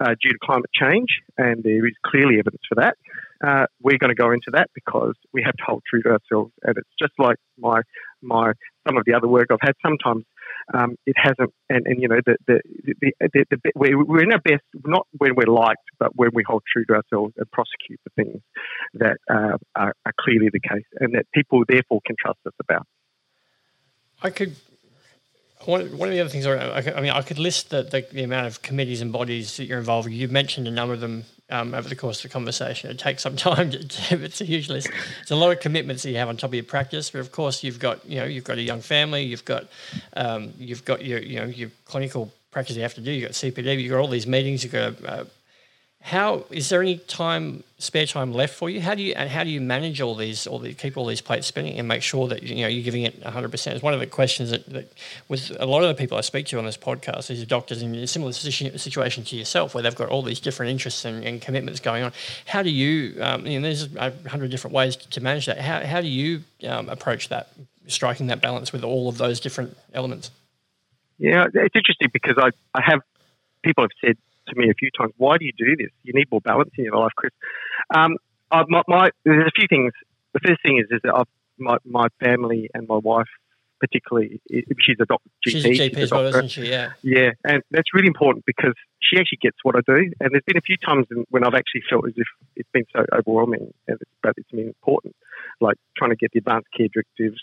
uh, due to climate change, and there is clearly evidence for that. Uh, we're going to go into that because we have to hold true to ourselves, and it's just like my my some of the other work I've had. Sometimes um, it hasn't, and, and you know the the, the, the, the we're in our best not when we're liked, but when we hold true to ourselves and prosecute the things that uh, are, are clearly the case, and that people therefore can trust us about. I could one, one of the other things, I, mean, I could list the, the, the, amount of committees and bodies that you're involved with. You've mentioned a number of them um, over the course of the conversation. It takes some time to, it's a huge list. It's a lot of commitments that you have on top of your practice, but of course you've got, you know, you've got a young family, you've got, um, you've got your, you know, your clinical practice you have to do. You've got CPD, you've got all these meetings, you've got a, how is there any time spare time left for you? How do you and how do you manage all these all the keep all these plates spinning and make sure that you know you're giving it 100% it's one of the questions that, that with a lot of the people i speak to on this podcast these are doctors in a similar situation to yourself where they've got all these different interests and, and commitments going on. How do you um, you know there's a hundred different ways to manage that. How, how do you um, approach that striking that balance with all of those different elements? Yeah it's interesting because i, I have people have said to me a few times, why do you do this? You need more balance in your life, Chris. Um, I, my, my, there's a few things. The first thing is, is that I've, my, my family and my wife particularly, she's a doctor, GP. She's a GP she's as well, isn't she? Yeah. Yeah, and that's really important because she actually gets what I do. And there's been a few times when I've actually felt as if it's been so overwhelming, but it's been important, like trying to get the advanced care directives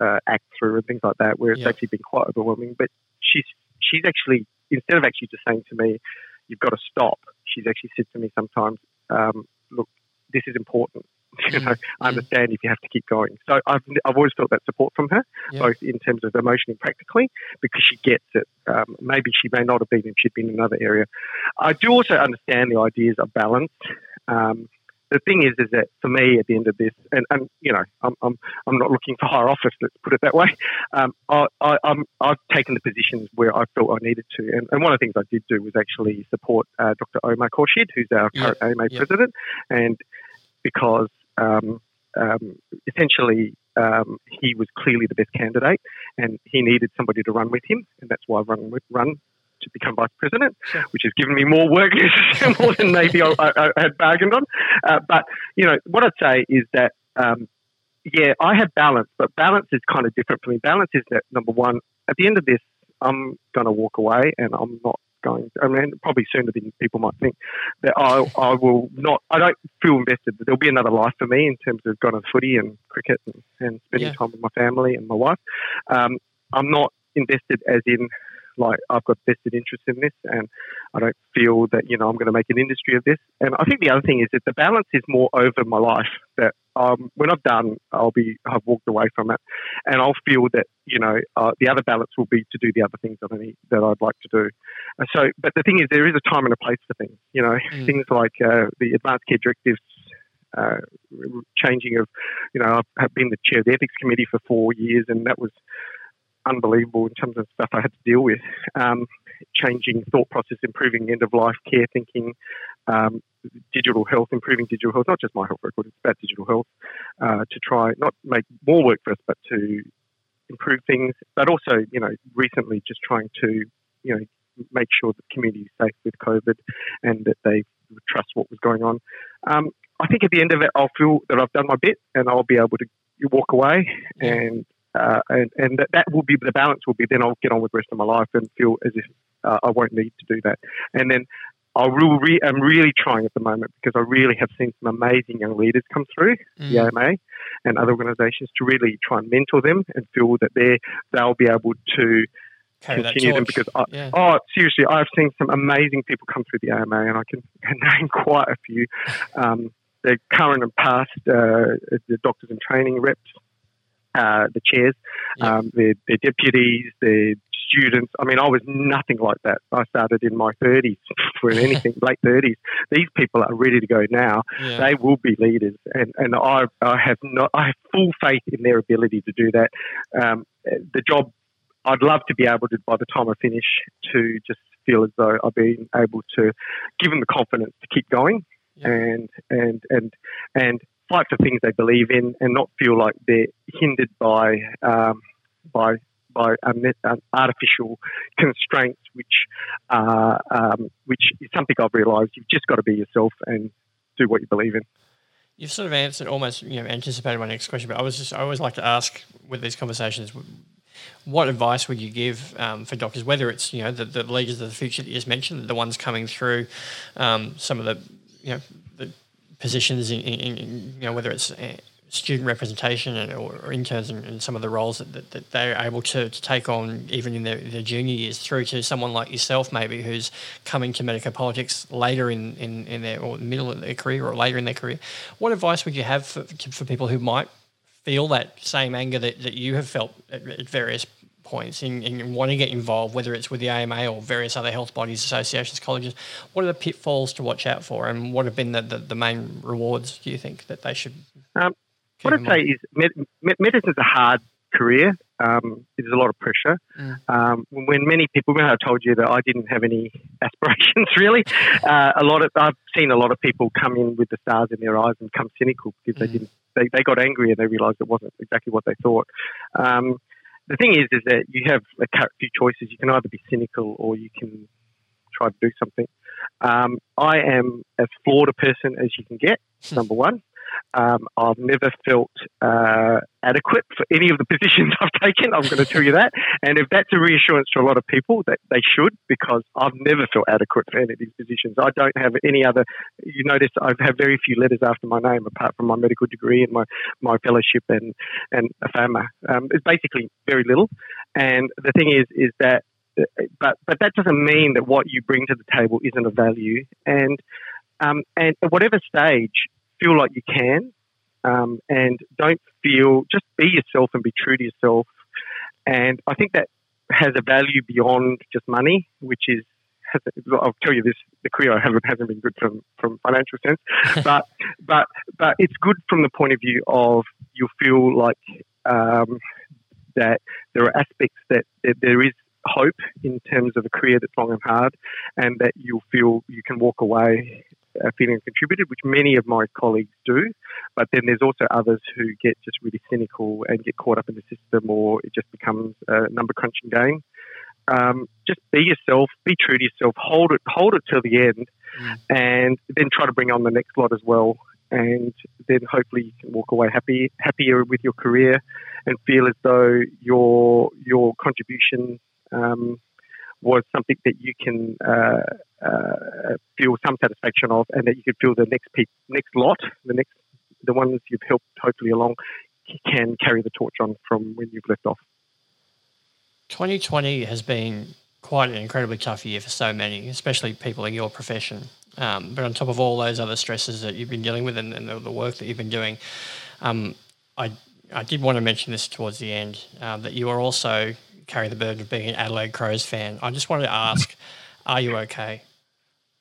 uh, act through and things like that, where it's yeah. actually been quite overwhelming. But she's she's actually instead of actually just saying to me, "You've got to stop," she's actually said to me sometimes, um, "Look, this is important." you know, I understand if you have to keep going. So I've, I've always felt that support from her, yeah. both in terms of emotionally and practically, because she gets it. Um, maybe she may not have been if she'd been in another area. I do also understand the ideas of balance. Um, the thing is, is that for me, at the end of this, and, and you know, I'm, I'm, I'm not looking for higher office. Let's put it that way. Um, I, I, I'm, I've taken the positions where I felt I needed to, and, and one of the things I did do was actually support uh, Dr. Omar Khorshid, who's our yeah. current AMA yeah. president, and because um, um, essentially um, he was clearly the best candidate, and he needed somebody to run with him, and that's why I run with, run to become vice president, sure. which has given me more work, more than maybe I, I, I, had bargained on. Uh, but you know, what I'd say is that um, yeah, I have balance, but balance is kind of different for me. Balance is that number one, at the end of this, I'm going to walk away and I'm not going, I mean, probably sooner than people might think, that I, I will not, I don't feel invested. There'll be another life for me in terms of going to footy and cricket and, and spending yeah. time with my family and my wife. Um, I'm not invested as in like I've got vested interest in this, and I don't feel that you know I'm going to make an industry of this. And I think the other thing is that the balance is more over my life. That um, when I've done, I'll be I've walked away from it, and I'll feel that you know uh, the other balance will be to do the other things that I need, that I'd like to do. And so, but the thing is, there is a time and a place for things. You know, mm. things like uh, the advanced care directives uh, changing of, you know, I've been the chair of the ethics committee for four years, and that was unbelievable in terms of stuff I had to deal with. Um, changing thought process, improving end of life care thinking, um, digital health, improving digital health, not just my health record, it's about digital health, uh, to try not make more work for us, but to improve things. But also, you know, recently just trying to, you know, make sure that the community is safe with COVID and that they trust what was going on. Um, I think at the end of it, I'll feel that I've done my bit and I'll be able to walk away and uh, and, and that, that will be the balance will be then I'll get on with the rest of my life and feel as if uh, I won't need to do that. And then I will re- I'm really trying at the moment because I really have seen some amazing young leaders come through mm. the AMA and other organisations to really try and mentor them and feel that they they'll be able to Carry continue them because I, yeah. oh seriously I've seen some amazing people come through the AMA and I can, name quite a few. Um, the current and past uh, the doctors in training reps uh, the chairs, yeah. um, their, their deputies, their students. I mean, I was nothing like that. I started in my 30s for anything, late 30s. These people are ready to go now. Yeah. They will be leaders, and and I I have not I have full faith in their ability to do that. Um, the job I'd love to be able to by the time I finish to just feel as though I've been able to give them the confidence to keep going yeah. and and and and fight for things they believe in and not feel like they're hindered by um, by by artificial constraints, which uh, um, which is something I've realised. You've just got to be yourself and do what you believe in. You've sort of answered almost you know anticipated my next question, but I was just I always like to ask with these conversations. What advice would you give um, for doctors, whether it's you know the, the leaders of the future that you just mentioned, the ones coming through, um, some of the you know positions in, in, in you know whether it's uh, student representation or, interns and, some of the roles that, that, that, they're able to, to take on even in their, their junior years through to someone like yourself maybe who's coming to medical politics later in, in, in their or middle of their career or later in their career. What advice would you have for, for people who might feel that same anger that, that you have felt at, at various points in, in wanting to get involved, whether it's with the AMA or various other health bodies, associations, colleges, what are the pitfalls to watch out for, and what have been the, the, the main rewards? Do you think that they should? Um, what I'd say is med- is a hard career. Um, there's a lot of pressure. Mm. Um, when many people, when I told you that I didn't have any aspirations really, uh, a lot of I've seen a lot of people come in with the stars in their eyes and come cynical because mm. they didn't. They, they got angry and they realised it wasn't exactly what they thought. Um, the thing is, is that you have a few choices. You can either be cynical or you can try to do something. Um, I am as flawed a person as you can get. Hmm. Number one, um, I've never felt uh, adequate for any of the positions I've taken. I'm going to tell you that. And if that's a reassurance to a lot of people, that they should, because I've never felt adequate for any of these positions. I don't have any other. You notice I have very few letters after my name, apart from my medical degree and my, my fellowship and and a FAMA. Um, it's basically very little. And the thing is, is that, but but that doesn't mean that what you bring to the table isn't of value. And um, and at whatever stage, feel like you can, um, and don't feel just be yourself and be true to yourself. And I think that has a value beyond just money, which is I'll tell you this: the career I have hasn't been good from from financial sense, but but but it's good from the point of view of you feel like um, that there are aspects that, that there is hope in terms of a career that's long and hard, and that you'll feel you can walk away feeling contributed, which many of my colleagues do. But then there's also others who get just really cynical and get caught up in the system, or it just becomes a number crunching game. um, just be yourself, be true to yourself, hold it, hold it till the end, mm. and then try to bring on the next lot as well. And then hopefully you can walk away happy, happier with your career, and feel as though your your contribution um, was something that you can uh, uh, feel some satisfaction of, and that you could feel the next pe- next lot, the next the ones you've helped hopefully along, can carry the torch on from when you've left off. 2020 has been quite an incredibly tough year for so many, especially people in your profession. Um, but on top of all those other stresses that you've been dealing with and, and the, the, work that you've been doing, um, I I did want to mention this towards the end uh, that you are also carry the burden of being an Adelaide Crows fan. I just wanted to ask, are you okay?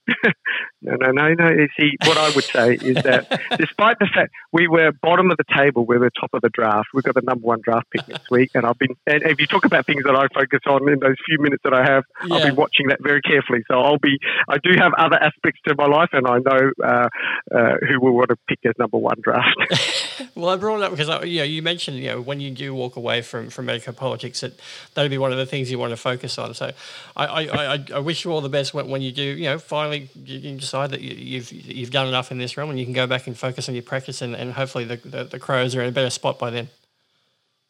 No, no, no, no. You see, what I would say is that despite the fact we were bottom of the table, we were top of the draft. We've got the number one draft pick next week, and I've been. And if you talk about things that I focus on in those few minutes that I have, yeah. I'll be watching that very carefully. So I'll be. I do have other aspects to my life, and I know uh, uh, who will want to pick as number one draft. well, I brought it up because uh, you know you mentioned you know when you do walk away from from medical politics, that that'd be one of the things you want to focus on. So I I, I, I wish you all the best when, when you do. You know, finally you can decide that you, you've you've done enough in this realm, and you can go back and focus on your practice, and, and hopefully the, the, the Crows are in a better spot by then.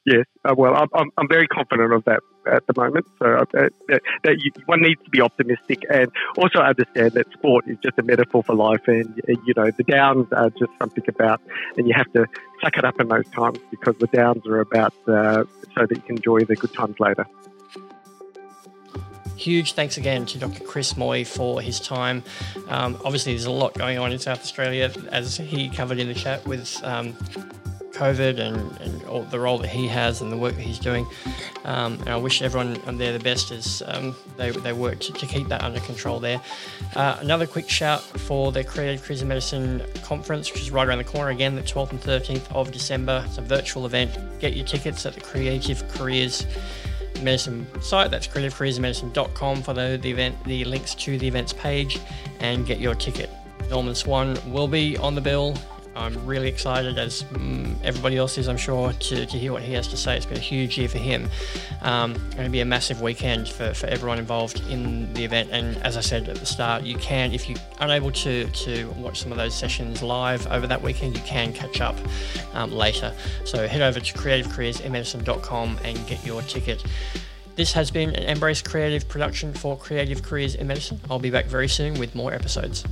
Yes, uh, well, I'm, I'm very confident of that at the moment. So uh, that, that you, one needs to be optimistic and also understand that sport is just a metaphor for life, and you know the downs are just something about, and you have to suck it up in those times because the downs are about uh, so that you can enjoy the good times later. Huge thanks again to Dr. Chris Moy for his time. Um, obviously, there's a lot going on in South Australia, as he covered in the chat with um, COVID and, and all the role that he has and the work that he's doing. Um, and I wish everyone there the best as um, they, they work to, to, keep that under control there. Uh, another quick shout for the Creative Careers in Medicine conference, which is right around the corner again, the 12th and 13th of December. It's a virtual event. Get your tickets at the Creative Careers medicine site. That's creativecareersmedicine.com for the, the event, the links to the events page, and get your ticket. Norman Swan will be on the bill. I'm really excited, as um, everybody else is, I'm sure, to, to hear what he has to say. It's been a huge year for him. Um, going to be a massive weekend for, for everyone involved in the event. And as I said at the start, you can, if you're unable to, to watch some of those sessions live over that weekend, you can catch up um, later. So head over to creativecareersinmedicine.com and get your ticket. This has been an Embrace Creative production for Creative Careers in Medicine. I'll be back very soon with more episodes.